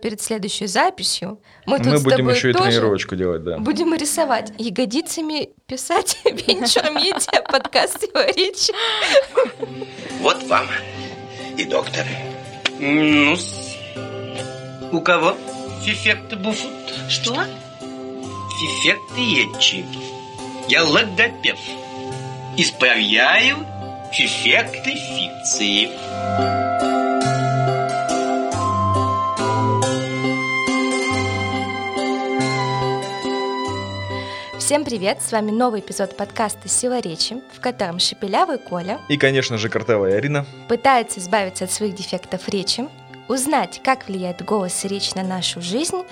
перед следующей записью мы, Мы тут с будем тобой еще и тоже тренировочку делать, да. будем рисовать. Ягодицами писать Венчур Медиа, подкаст его речи. Вот вам и доктор. ну У кого? Фифекты буфут. Что? Фифекты етчи. Я логопед. Исправляю фифекты фикции. Всем привет, с вами новый эпизод подкаста «Сила речи», в котором шепелявый Коля И, конечно же, картавая Арина. пытается избавиться от своих дефектов речи, узнать, как влияет голос и речь на нашу жизнь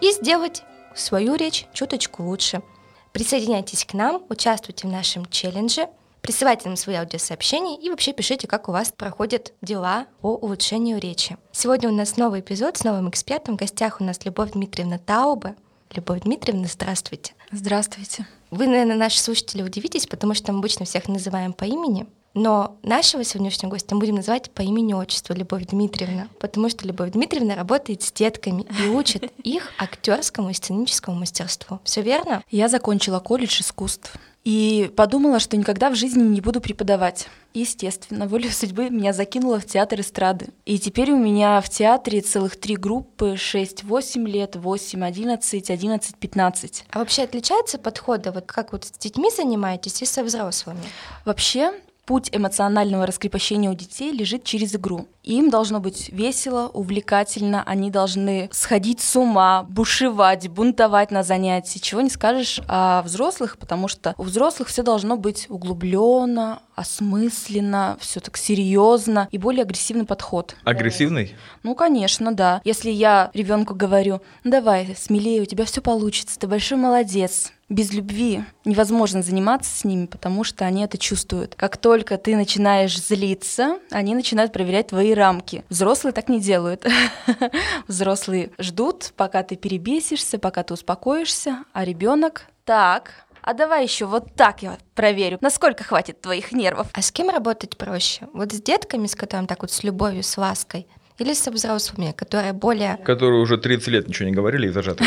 и сделать свою речь чуточку лучше. Присоединяйтесь к нам, участвуйте в нашем челлендже, присылайте нам свои аудиосообщения и вообще пишите, как у вас проходят дела по улучшению речи. Сегодня у нас новый эпизод с новым экспертом. В гостях у нас Любовь Дмитриевна Тауба. Любовь Дмитриевна, здравствуйте. Здравствуйте. Вы, наверное, наши слушатели удивитесь, потому что мы обычно всех называем по имени, но нашего сегодняшнего гостя мы будем называть по имени-отчеству Любовь Дмитриевна, потому что Любовь Дмитриевна работает с детками и учит их актерскому и сценическому мастерству. Все верно? Я закончила колледж искусств и подумала, что никогда в жизни не буду преподавать. Естественно, волю судьбы меня закинула в театр эстрады. И теперь у меня в театре целых три группы 6-8 лет, 8, 11, 11, 15. А вообще отличаются подходы, вот как вот с детьми занимаетесь и со взрослыми? Вообще, путь эмоционального раскрепощения у детей лежит через игру. Им должно быть весело, увлекательно, они должны сходить с ума, бушевать, бунтовать на занятии. Чего не скажешь о взрослых, потому что у взрослых все должно быть углубленно, осмысленно, все так серьезно и более агрессивный подход. Агрессивный? Ну, конечно, да. Если я ребенку говорю, «Ну, давай, смелее, у тебя все получится, ты большой молодец. Без любви невозможно заниматься с ними, потому что они это чувствуют. Как только ты начинаешь злиться, они начинают проверять твои рамки. Взрослые так не делают. Взрослые ждут, пока ты перебесишься, пока ты успокоишься, а ребенок так. А давай еще вот так я проверю, насколько хватит твоих нервов. А с кем работать проще? Вот с детками, с которыми так вот с любовью, с лаской? Или со взрослыми, которые более... Которые уже 30 лет ничего не говорили и зажаты.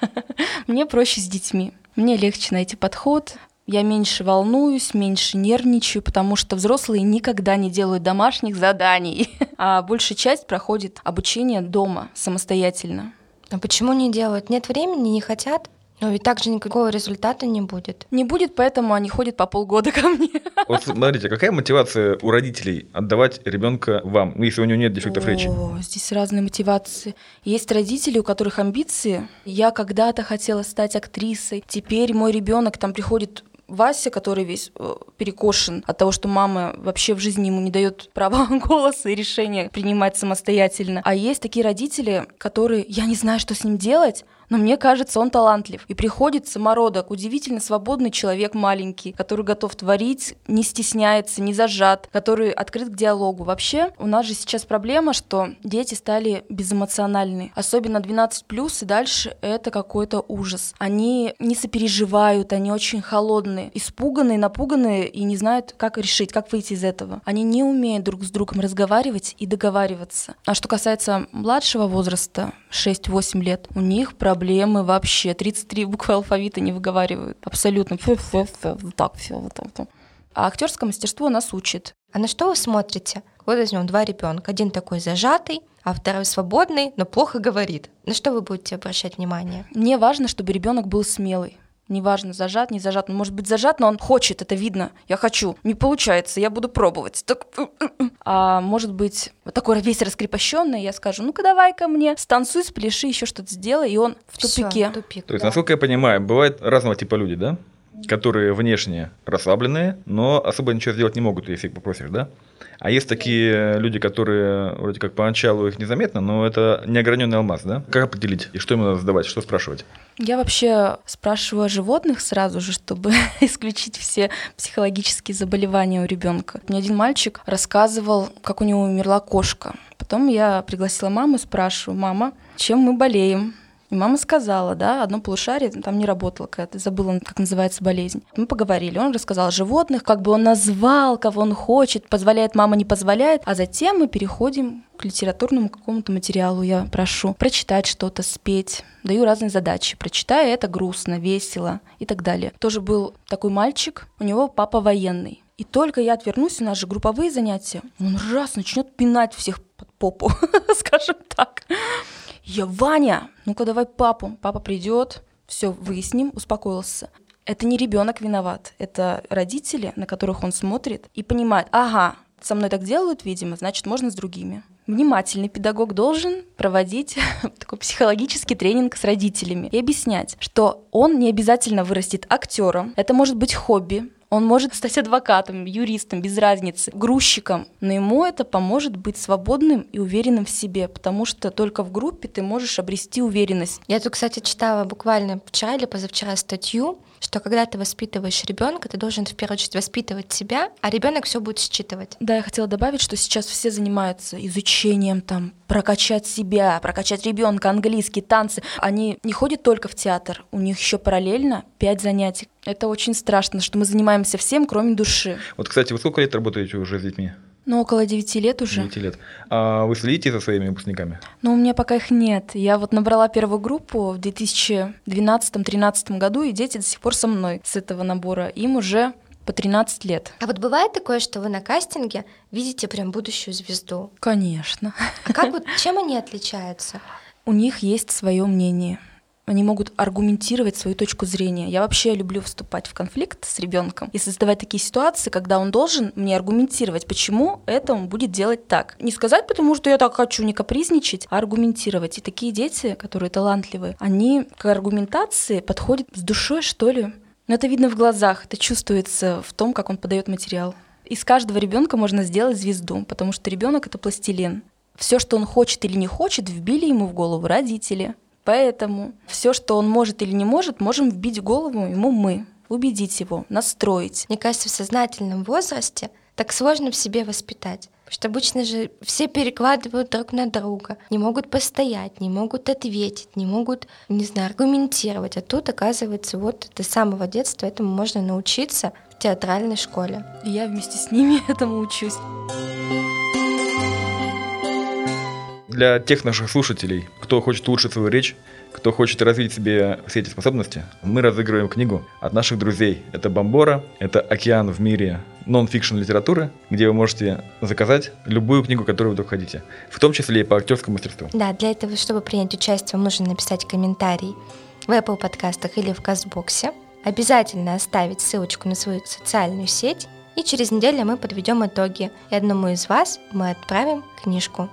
Мне проще с детьми. Мне легче найти подход. Я меньше волнуюсь, меньше нервничаю, потому что взрослые никогда не делают домашних заданий, а большая часть проходит обучение дома самостоятельно. А почему не делают? Нет времени, не хотят? Но ведь так же никакого результата не будет. Не будет, поэтому они ходят по полгода ко мне. Вот смотрите, какая мотивация у родителей отдавать ребенка вам, ну, если у него нет дефектов речи? О, здесь разные мотивации. Есть родители, у которых амбиции. Я когда-то хотела стать актрисой. Теперь мой ребенок там приходит Вася, который весь э, перекошен от того, что мама вообще в жизни ему не дает права голоса и решения принимать самостоятельно. А есть такие родители, которые, я не знаю, что с ним делать, но мне кажется, он талантлив. И приходит самородок, удивительно свободный человек маленький, который готов творить, не стесняется, не зажат, который открыт к диалогу. Вообще, у нас же сейчас проблема, что дети стали безэмоциональны. Особенно 12 плюс и дальше это какой-то ужас. Они не сопереживают, они очень холодные, испуганные, напуганные и не знают, как решить, как выйти из этого. Они не умеют друг с другом разговаривать и договариваться. А что касается младшего возраста, 6-8 лет, у них проблемы вообще. 33 буквы алфавита не выговаривают. Абсолютно. Вот так все. Вот так. А актерское мастерство нас учит. А на что вы смотрите? Вот возьмем два ребенка. Один такой зажатый, а второй свободный, но плохо говорит. На что вы будете обращать внимание? Мне важно, чтобы ребенок был смелый. Неважно, зажат, не зажат. Он может быть зажат, но он хочет, это видно. Я хочу. Не получается, я буду пробовать. Так... А может быть, вот такой весь раскрепощенный, я скажу, ну-ка давай ко мне, станцуй, спляши, еще что-то сделай, и он в Всё, тупике. тупик, То есть, да. насколько я понимаю, бывают разного типа люди, да? Которые внешне расслабленные, но особо ничего сделать не могут, если их попросишь, да? А есть такие люди, которые вроде как поначалу их незаметно, но это неограненный алмаз, да? Как определить? И что ему надо задавать, что спрашивать? Я вообще спрашиваю о животных сразу же, чтобы исключить все психологические заболевания у ребенка. Мне один мальчик рассказывал, как у него умерла кошка. Потом я пригласила маму, спрашиваю, мама, чем мы болеем? И мама сказала, да, одно полушарие там не работало, когда забыла, как называется болезнь. Мы поговорили, он рассказал о животных, как бы он назвал, кого он хочет, позволяет мама, не позволяет, а затем мы переходим к литературному какому-то материалу. Я прошу прочитать что-то, спеть, даю разные задачи. Прочитаю это грустно, весело и так далее. Тоже был такой мальчик, у него папа военный. И только я отвернусь, у нас же групповые занятия, он раз начнет пинать всех под попу, скажем так. Я, Ваня, ну-ка давай папу. Папа придет, все выясним, успокоился. Это не ребенок виноват, это родители, на которых он смотрит и понимает, ага, со мной так делают, видимо, значит, можно с другими. Внимательный педагог должен проводить такой психологический тренинг с родителями и объяснять, что он не обязательно вырастет актером, это может быть хобби, он может стать адвокатом, юристом, без разницы, грузчиком, но ему это поможет быть свободным и уверенным в себе, потому что только в группе ты можешь обрести уверенность. Я тут, кстати, читала буквально вчера или позавчера статью, что когда ты воспитываешь ребенка, ты должен в первую очередь воспитывать себя, а ребенок все будет считывать. Да, я хотела добавить, что сейчас все занимаются изучением, там, прокачать себя, прокачать ребенка, английский, танцы. Они не ходят только в театр, у них еще параллельно пять занятий. Это очень страшно, что мы занимаемся всем, кроме души. Вот, кстати, вы сколько лет работаете уже с детьми? Ну, около 9 лет уже. 9 лет. А вы следите за своими выпускниками? Ну, у меня пока их нет. Я вот набрала первую группу в 2012-2013 году, и дети до сих пор со мной с этого набора. Им уже по 13 лет. А вот бывает такое, что вы на кастинге видите прям будущую звезду? Конечно. А как вот, чем они отличаются? У них есть свое мнение они могут аргументировать свою точку зрения. Я вообще люблю вступать в конфликт с ребенком и создавать такие ситуации, когда он должен мне аргументировать, почему это он будет делать так. Не сказать, потому что я так хочу, не капризничать, а аргументировать. И такие дети, которые талантливые, они к аргументации подходят с душой, что ли. Но это видно в глазах, это чувствуется в том, как он подает материал. Из каждого ребенка можно сделать звезду, потому что ребенок это пластилин. Все, что он хочет или не хочет, вбили ему в голову родители. Поэтому все, что он может или не может, можем вбить в голову ему мы, убедить его, настроить. Мне кажется, в сознательном возрасте так сложно в себе воспитать. Потому что обычно же все перекладывают друг на друга, не могут постоять, не могут ответить, не могут, не знаю, аргументировать. А тут, оказывается, вот до самого детства этому можно научиться в театральной школе. И я вместе с ними этому учусь. Для тех наших слушателей, кто хочет улучшить свою речь, кто хочет развить себе все эти способности, мы разыгрываем книгу от наших друзей. Это Бомбора, это океан в мире нон-фикшн литературы, где вы можете заказать любую книгу, которую вы вдруг хотите, в том числе и по актерскому мастерству. Да, для этого, чтобы принять участие, вам нужно написать комментарий в Apple подкастах или в Казбоксе, обязательно оставить ссылочку на свою социальную сеть, и через неделю мы подведем итоги, и одному из вас мы отправим книжку.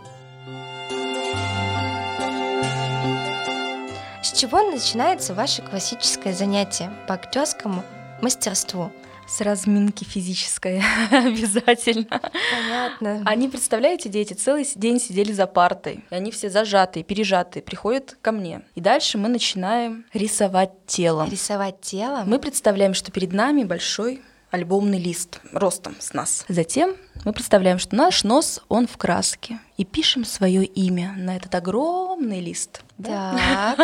С чего начинается ваше классическое занятие по актерскому мастерству? С разминки физической обязательно. Понятно. Они, представляете, дети целый день сидели за партой. И они все зажатые, пережатые, приходят ко мне. И дальше мы начинаем рисовать телом. Рисовать телом? Мы представляем, что перед нами большой альбомный лист ростом с нас. Затем мы представляем, что наш нос, он в краске, и пишем свое имя на этот огромный лист. Да.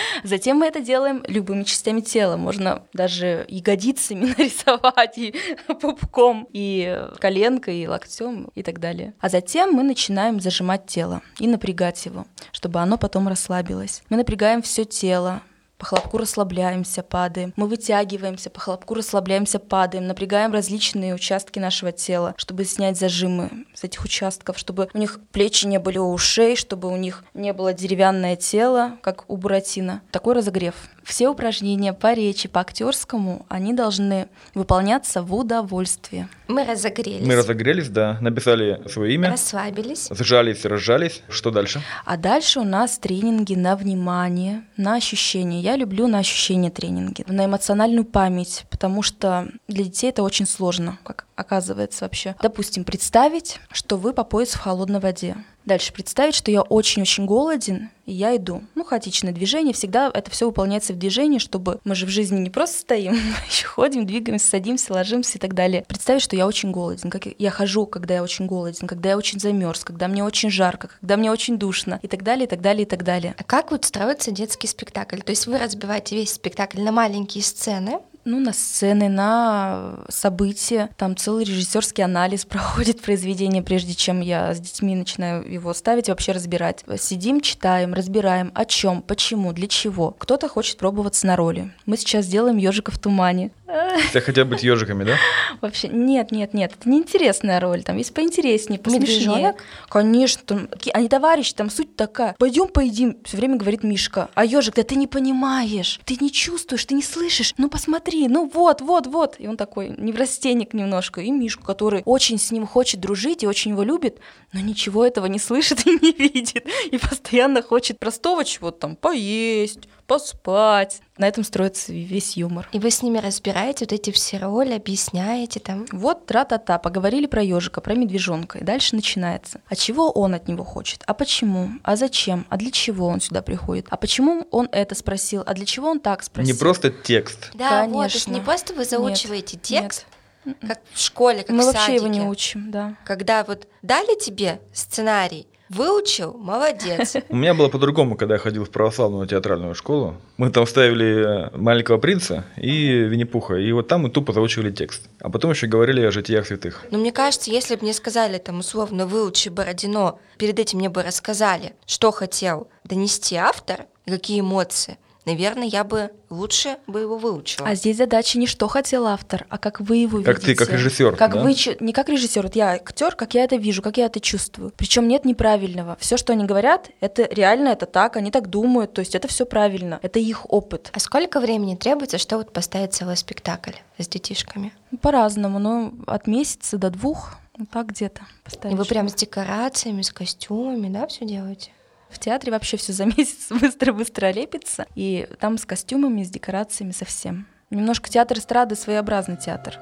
Затем мы это делаем любыми частями тела. Можно даже ягодицами нарисовать, и пупком, и коленкой, и локтем, и так далее. А затем мы начинаем зажимать тело и напрягать его, чтобы оно потом расслабилось. Мы напрягаем все тело, по хлопку расслабляемся, падаем. Мы вытягиваемся, по хлопку расслабляемся, падаем. Напрягаем различные участки нашего тела, чтобы снять зажимы с этих участков, чтобы у них плечи не были у ушей, чтобы у них не было деревянное тело, как у Буратино. Такой разогрев. Все упражнения по речи, по актерскому, они должны выполняться в удовольствие. Мы разогрелись. Мы разогрелись, да, написали свое имя. Расслабились. Сжались, разжались. Что дальше? А дальше у нас тренинги на внимание, на ощущения. Я люблю на ощущения тренинги, на эмоциональную память, потому что для детей это очень сложно, как оказывается вообще. Допустим, представить, что вы по пояс в холодной воде. Дальше представить, что я очень-очень голоден, и я иду. Ну, хаотичное движение, всегда это все выполняется в движении, чтобы мы же в жизни не просто стоим, еще ходим, двигаемся, садимся, ложимся и так далее. Представить, что я очень голоден, как я хожу, когда я очень голоден, когда я очень замерз, когда мне очень жарко, когда мне очень душно и так далее, и так далее, и так далее. А как вот строится детский спектакль? То есть вы разбиваете весь спектакль на маленькие сцены, ну, на сцены, на события. Там целый режиссерский анализ проходит произведение, прежде чем я с детьми начинаю его ставить и вообще разбирать. Сидим, читаем, разбираем, о чем, почему, для чего. Кто-то хочет пробоваться на роли. Мы сейчас делаем ежика в тумане. Все хотят быть ежиками, да? Вообще, нет, нет, нет, это неинтересная роль, там есть поинтереснее, посмешнее. Медвежонок? Конечно, там, они товарищи, там суть такая. Пойдем поедим, все время говорит Мишка. А ежик, да ты не понимаешь, ты не чувствуешь, ты не слышишь. Ну посмотри, ну вот, вот, вот. И он такой неврастенник немножко. И Мишку, который очень с ним хочет дружить и очень его любит, но ничего этого не слышит и не видит. И постоянно хочет простого чего-то там поесть, поспать. На этом строится весь юмор. и вы с ними разбираете вот эти все роли, объясняете там. Вот тра-та-та, поговорили про ежика, про медвежонка, и дальше начинается. А чего он от него хочет? А почему? А зачем? А для чего он сюда приходит? А почему он это спросил? А для чего он так спросил? Не просто текст. Да, вот, то есть Конечно. не просто вы заучиваете Нет, текст, нет. как в школе, как Мы в вообще его не садике. учим, да. Когда вот дали тебе сценарий, выучил, молодец. У меня было по-другому, когда я ходил в православную театральную школу. Мы там ставили э, «Маленького принца» и «Винни-Пуха». И вот там мы тупо заучивали текст. А потом еще говорили о житиях святых. Но мне кажется, если бы мне сказали, там, условно, выучи Бородино, перед этим мне бы рассказали, что хотел донести автор, какие эмоции, наверное, я бы лучше бы его выучила. А здесь задача не что хотел автор, а как вы его Как ты, видите. как режиссер, Как да? вы, не как режиссер, вот я актер, как я это вижу, как я это чувствую. Причем нет неправильного. Все, что они говорят, это реально, это так, они так думают, то есть это все правильно, это их опыт. А сколько времени требуется, чтобы вот поставить целый спектакль с детишками? Ну, По-разному, но от месяца до двух, ну, так где-то. И вы прям с декорациями, с костюмами, да, все делаете? В театре вообще все за месяц быстро-быстро лепится, и там с костюмами, с декорациями совсем. Немножко театр эстрады своеобразный театр.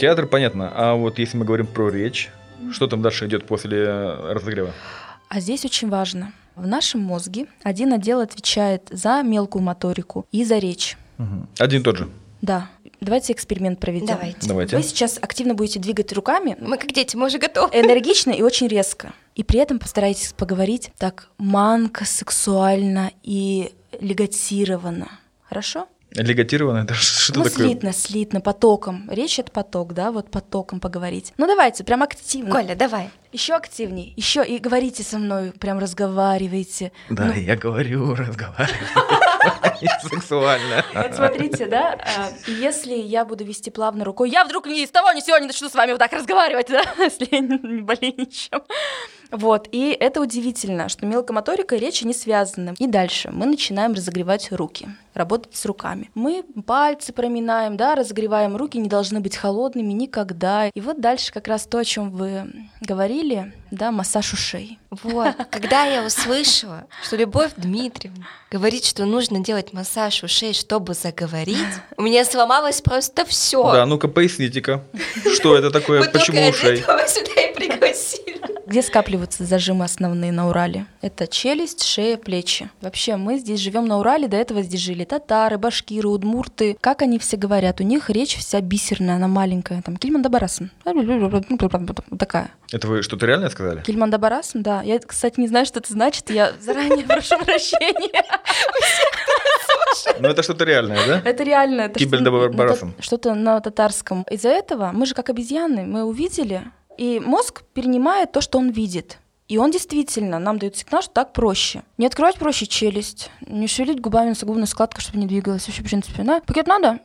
Театр, понятно. А вот если мы говорим про речь, что там дальше идет после э, разогрева? А здесь очень важно. В нашем мозге один отдел отвечает за мелкую моторику и за речь. Один и тот же. Да. Давайте эксперимент проведем. Давайте. Давайте. Вы сейчас активно будете двигать руками, Мы как дети, мы уже готовы. энергично и очень резко. И при этом постарайтесь поговорить так манко, сексуально и легатированно. Хорошо? Легатированно, это что ну, такое? слитно, слитно, потоком. Речь это поток, да, вот потоком поговорить. Ну, давайте, прям активно. Коля, давай. Еще активней, еще и говорите со мной, прям разговаривайте. Да, Ну, я говорю, разговариваю. Сексуально. Вот смотрите, да, а, если я буду вести плавно рукой, я вдруг ни с того ни сего не начну с вами вот так разговаривать, да, если я не болею ничем. Вот, и это удивительно, что мелкомоторика и речь не связаны. И дальше мы начинаем разогревать руки, работать с руками. Мы пальцы проминаем, да, разогреваем руки, не должны быть холодными никогда. И вот дальше как раз то, о чем вы говорили, да, массаж ушей. Вот, когда я услышала, что Любовь Дмитриевна говорит, что нужно делать массаж ушей, чтобы заговорить, у меня сломалось просто все. Да, ну-ка поясните-ка, что это такое, Мы почему только ушей? этого сюда и пригласили. Где скапливаются зажимы основные на Урале? Это челюсть, шея, плечи. Вообще, мы здесь живем на Урале, до этого здесь жили татары, башкиры, удмурты. Как они все говорят? У них речь вся бисерная, она маленькая. Там Кильмандабарасан. Такая. Это вы что-то реальное сказали? Кильмандабарасан, да. Я, кстати, не знаю, что это значит. Я заранее прошу прощения. Ну это что-то реальное, да? Это реально. Кибельдабарасан. Что-то на татарском. Из-за этого мы же как обезьяны, мы увидели, и мозг перенимает то, что он видит. И он действительно нам дает сигнал, что так проще. Не открывать проще челюсть, не шевелить губами носогубная складка, чтобы не двигалась. Вообще, в принципе, да. Пакет надо?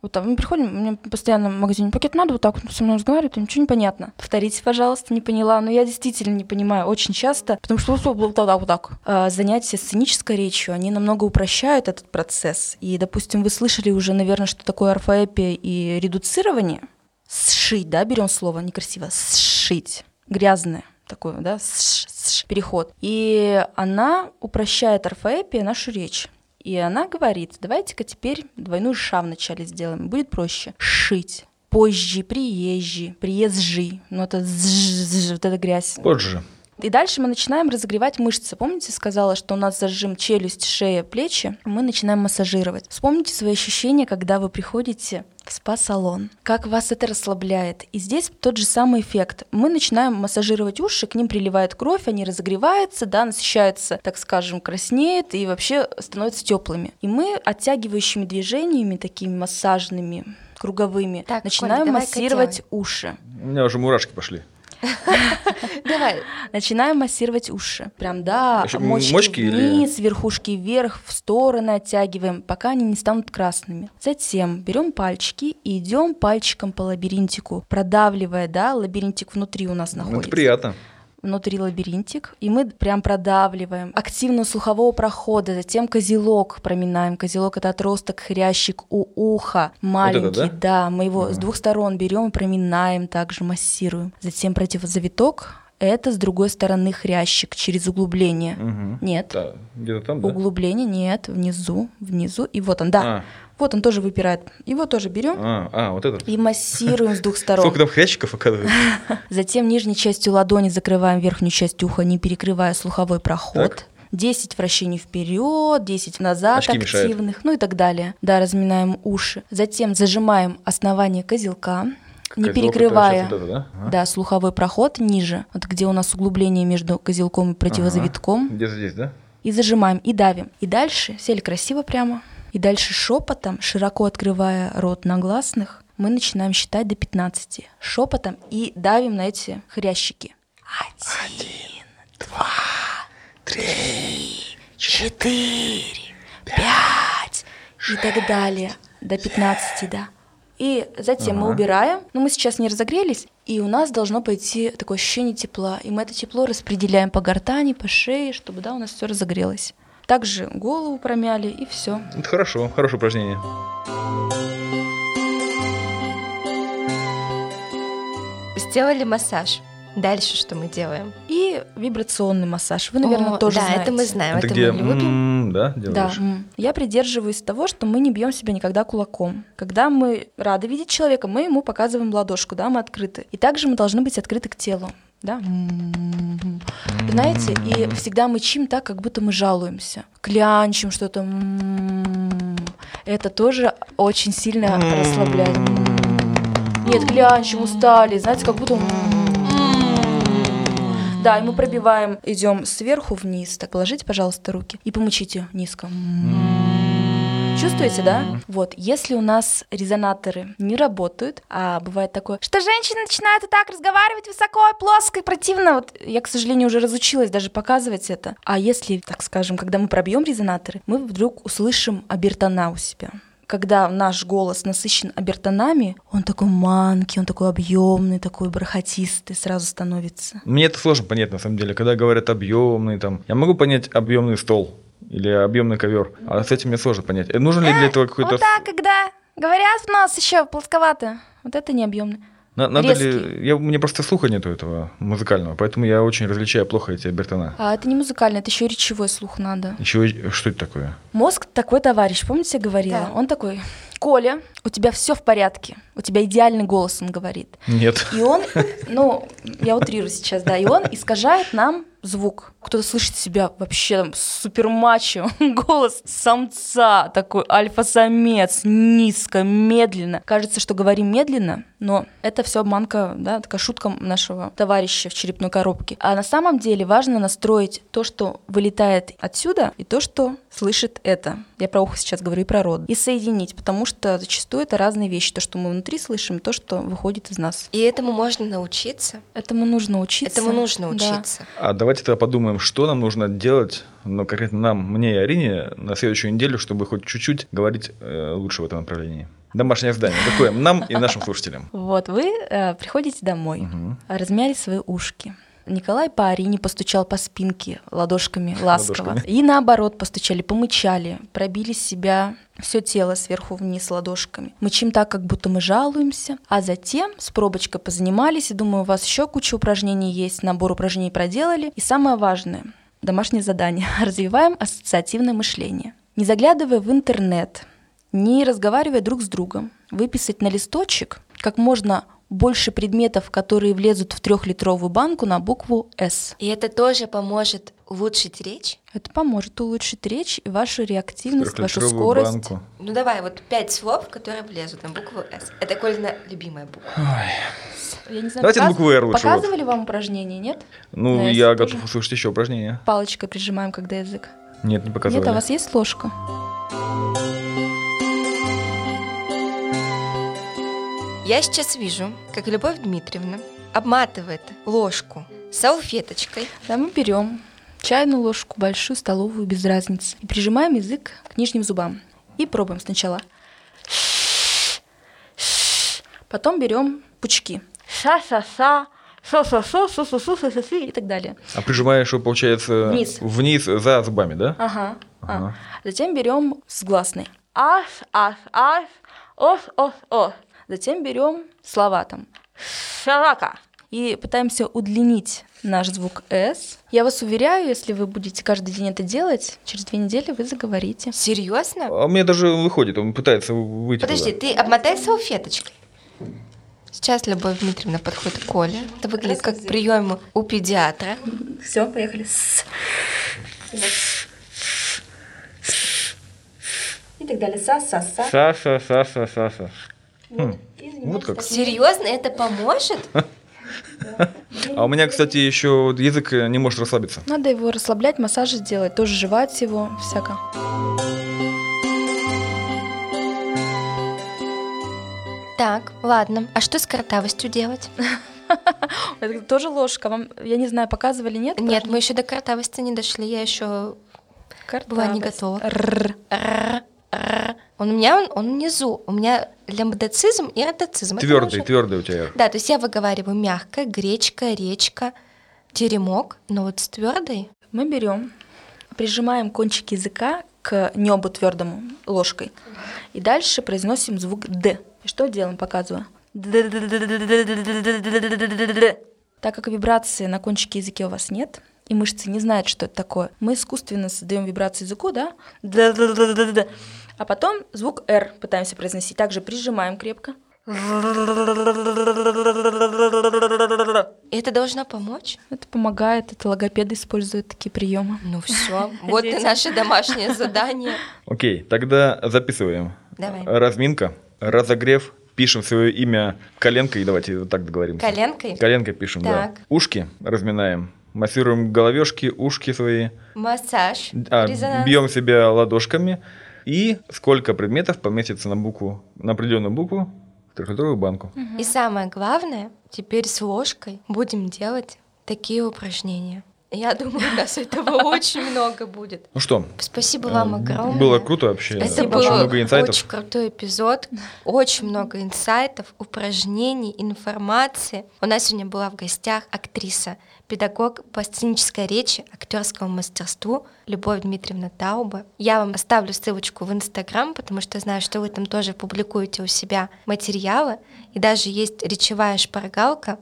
Вот так. Мы приходим, мне постоянно в магазине пакет надо, вот так вот со мной разговаривают, и ничего не понятно. Повторите, пожалуйста, не поняла. Но я действительно не понимаю очень часто, потому что вот так, вот так. А, Занятия сценической речью, они намного упрощают этот процесс. И, допустим, вы слышали уже, наверное, что такое орфоэпия и редуцирование. Сшить, да, берем слово некрасиво. Сшить. Грязное такое, да, сш- сш, переход. И она упрощает орфоэпия нашу речь. И она говорит, давайте-ка теперь двойную ша вначале сделаем, будет проще. Шить. Позже, приезжий, приезжий. Ну, это зж, вот эта грязь. Позже. И дальше мы начинаем разогревать мышцы. Помните, сказала, что у нас зажим челюсть, шея, плечи? Мы начинаем массажировать. Вспомните свои ощущения, когда вы приходите в спа-салон. Как вас это расслабляет. И здесь тот же самый эффект. Мы начинаем массажировать уши, к ним приливает кровь, они разогреваются, да, насыщаются, так скажем, краснеют и вообще становятся теплыми. И мы оттягивающими движениями, такими массажными, круговыми, Так, начинаем Коля, массировать уши. У меня уже мурашки пошли. Давай. Начинаем массировать уши. Прям, да, мочки, мочки или- вниз, верхушки вверх, в стороны оттягиваем, пока они не станут красными. Затем берем пальчики и идем пальчиком по лабиринтику, продавливая, да, лабиринтик внутри у нас находится. Это приятно. Внутри лабиринтик, и мы прям продавливаем. Активно слухового прохода, затем козелок проминаем. Козелок это отросток, хрящик у уха, маленький, да? да? мы его с двух сторон берем и проминаем, также массируем. Затем противозавиток, это с другой стороны хрящик через углубление. Мгм. Нет, Да, где-то там, да? углубление нет, внизу, внизу, и вот он, да, А, вот он тоже выпирает. Его тоже берем а, а, вот этот. и массируем с двух сторон. Сколько там хрящиков оказывается? Затем нижней частью ладони закрываем верхнюю часть уха, не перекрывая слуховой проход. Так. 10 вращений вперед, 10 назад Очки мешают. активных, ну и так далее. Да, разминаем уши. Затем зажимаем основание козелка, не Козелок перекрывая. вот это, да? Ага. Да, слуховой проход ниже, вот где у нас углубление между козелком и противозавитком. Где-то здесь, да? И зажимаем, и давим. И дальше, сели красиво прямо. И дальше шепотом, широко открывая рот на гласных, мы начинаем считать до 15. Шепотом и давим на эти хрящики. Один, два, три, четыре, пять и так далее. До 15, да. И затем мы Ага. убираем, но мы сейчас не разогрелись, и у нас должно пойти такое ощущение тепла. И мы это тепло распределяем по гортани, по шее, чтобы да, у нас все разогрелось. Также голову промяли, и все. Это хорошо, хорошее упражнение. Сделали массаж. Дальше что мы делаем? И вибрационный массаж. Вы, наверное, О, тоже да, знаете. это мы знаем, Это это, где, мы любим. м, да, Да, делаешь? м. я придерживаюсь того, что мы не бьем себя никогда кулаком. Когда мы рады видеть человека, мы ему показываем ладошку, да, мы открыты. И также мы должны быть открыты к телу. Да? Знаете, и всегда мычим так, как будто мы жалуемся. Клянчим что-то. М. Это тоже очень сильно расслабляет. Нет, клянчим, устали. Знаете, как будто... М. Да, и мы пробиваем, идем сверху вниз. Так, положите, пожалуйста, руки и помучите низко. Чувствуете, да? Вот, если у нас резонаторы не работают, а бывает такое, что женщины начинают вот так разговаривать высоко, плоско и противно, вот я, к сожалению, уже разучилась даже показывать это. А если, так скажем, когда мы пробьем резонаторы, мы вдруг услышим обертона у себя. Когда наш голос насыщен обертонами, он такой манкий, он такой объемный, такой бархатистый сразу становится. Мне это сложно понять, на самом деле. Когда говорят объемный, там, я могу понять объемный стол или объемный ковер, а с этим мне сложно понять. Э, Нужен ли для этого какой-то... Вот так, когда говорят в нос еще плосковато, вот это не объемный. На- Надо резкий. ли... Я, мне просто слуха нету этого музыкального, поэтому я очень различаю плохо эти обертона. А это не музыкальный, это еще и речевой слух надо. Еще что это такое? Мозг такой товарищ, помните, я говорила? Да. Он такой, Коля, у тебя все в порядке, у тебя идеальный голос, он говорит. Нет. И он, ну, я утрирую сейчас, да, и он искажает нам звук. Кто-то слышит себя вообще там супермачо, голос самца, такой альфа-самец, низко, медленно. Кажется, что говорим медленно, но это все обманка, да, такая шутка нашего товарища в черепной коробке. А на самом деле важно настроить то, что вылетает отсюда, и то, что слышит это. Я про ухо сейчас говорю и про рот. И соединить, потому что зачастую это разные вещи. То, что мы внутри слышим, и то, что выходит из нас. И этому можно научиться. Этому нужно учиться. Этому нужно Да. учиться. А давайте тогда подумаем, что нам нужно делать, ну, конкретно нам, мне и Арине, на следующую неделю, чтобы хоть чуть-чуть говорить э, лучше в этом направлении. Домашнее задание. Какое? Нам и нашим слушателям. Вот, вы э, приходите домой, размяли свои ушки. Николай по Арине постучал по спинке ладошками ласково. Ладошками. И наоборот постучали, помычали, пробили себя все тело сверху вниз ладошками. Мычим так, как будто мы жалуемся. А затем с пробочкой позанимались, и думаю, у вас еще куча упражнений есть, набор упражнений проделали. И самое важное, домашнее задание. Развиваем ассоциативное мышление. Не заглядывая в интернет, не разговаривая друг с другом, выписать на листочек как можно больше предметов, которые влезут в трехлитровую банку на букву «С». И это тоже поможет улучшить речь? Это поможет улучшить речь и вашу реактивность, вашу скорость. банку. Ну давай, вот пять слов, которые влезут на букву «С». Это Колина любимая буква. Я не знаю, Давайте показ- букву «Р» лучше, вот. Показывали вам упражнение, нет? Ну, Да, я готов тоже. услышать еще упражнения. Палочкой прижимаем, когда язык. Нет, не показывали. Нет, а у вас есть ложка? Я сейчас вижу, как Любовь Дмитриевна обматывает ложку салфеточкой. Да, мы берем чайную ложку, большую, столовую, без разницы. И прижимаем язык к нижним зубам. И пробуем сначала. Потом берем пучки. Ша-ша-ша, и так далее. А прижимаешь, что получается Вниз. вниз за зубами, да? Ага. А. Ага. Затем берем с гласной. Аш, аш, аш, ос, ос, ос. Затем берем слова там. Шарака. И пытаемся удлинить наш звук «с». Я вас уверяю, если вы будете каждый день это делать, через две недели вы заговорите. Серьезно? А у меня даже выходит, он пытается выйти Подожди, туда. ты обмотай салфеточкой. Сейчас Любовь Дмитриевна подходит к Коле. Это выглядит как прием у педиатра. Все, поехали. И так далее. Са-са-са. Саша, Саша. Вот как. Серьезно, это поможет? А у меня, кстати, еще язык э, не может расслабиться. Надо его расслаблять, массажи делать, тоже жевать его, всяко. Так, ладно. А что с картавостью делать? Это тоже ложка. Вам, я не знаю, показывали, нет? Нет, мы еще до картавости не дошли. Я еще была не готова. Он у меня он, он внизу. У меня лямбдацизм и. Это Твердый, может- твердый у тебя. Да, то есть я выговариваю мягко, гречка, речка, теремок, но вот с твердой. Мы берем, прижимаем кончик языка к небу твердому ложкой. И дальше произносим звук Д. И что делаем, показываю. Так как вибрации на кончике языке у вас нет, и мышцы не знают, что это такое, мы искусственно создаем вибрации языку, да? А потом звук R пытаемся произносить. Также прижимаем крепко. И это должно помочь? Это помогает, это логопеды используют такие приемы. Ну все, вот и наше домашнее задание. Окей, тогда записываем. Давай. Разминка, разогрев, пишем свое имя коленкой, давайте вот так договоримся. Коленкой? Коленкой пишем, да. Так. Ушки разминаем, массируем головешки, ушки свои, Массаж, а, резонанс. бьем себя ладошками. И сколько предметов поместится на букву, на определенную букву в трехлитровую банку. И самое главное, теперь с ложкой будем делать такие упражнения. Я думаю, у нас этого очень много будет. Ну что, Спасибо вам э, огромное. было круто вообще. Это очень был много инсайтов. очень крутой эпизод, очень много инсайтов, упражнений, информации. У нас сегодня была в гостях актриса, педагог по сценической речи, актерскому мастерству Любовь Дмитриевна Тауба. Я вам оставлю ссылочку в Инстаграм, потому что знаю, что вы там тоже публикуете у себя материалы, и даже есть речевая шпаргалка,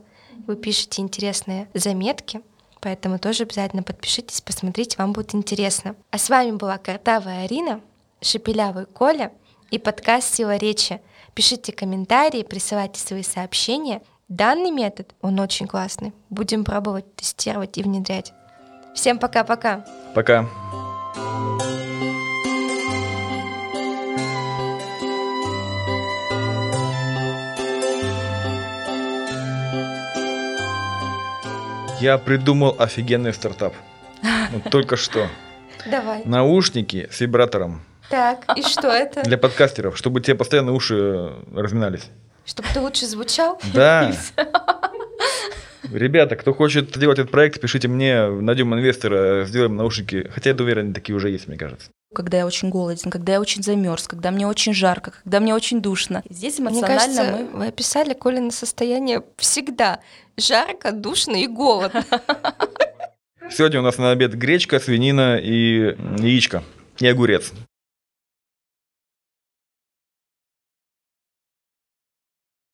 вы пишете интересные заметки. Поэтому тоже обязательно подпишитесь, посмотрите, вам будет интересно. А с вами была Картавая Арина, Шепелявый Коля и подкаст «Сила речи». Пишите комментарии, присылайте свои сообщения. Данный метод, он очень классный. Будем пробовать, тестировать и внедрять. Всем пока-пока. Пока. Я придумал офигенный стартап. Вот только что. Давай. Наушники с вибратором Так, и что это? для подкастеров, чтобы тебе постоянно уши разминались. Чтобы ты лучше звучал? Да. Ребята, кто хочет делать этот проект, пишите мне, найдем инвестора, сделаем наушники. Хотя я уверен, такие уже есть, мне кажется. Когда я очень голоден, когда я очень замерз, когда мне очень жарко, когда мне очень душно. Здесь Мне эмоционально кажется, мы... вы описали Колина состояние всегда. Жарко, душно и голодно. Сегодня у нас на обед гречка, свинина и яичко. И огурец.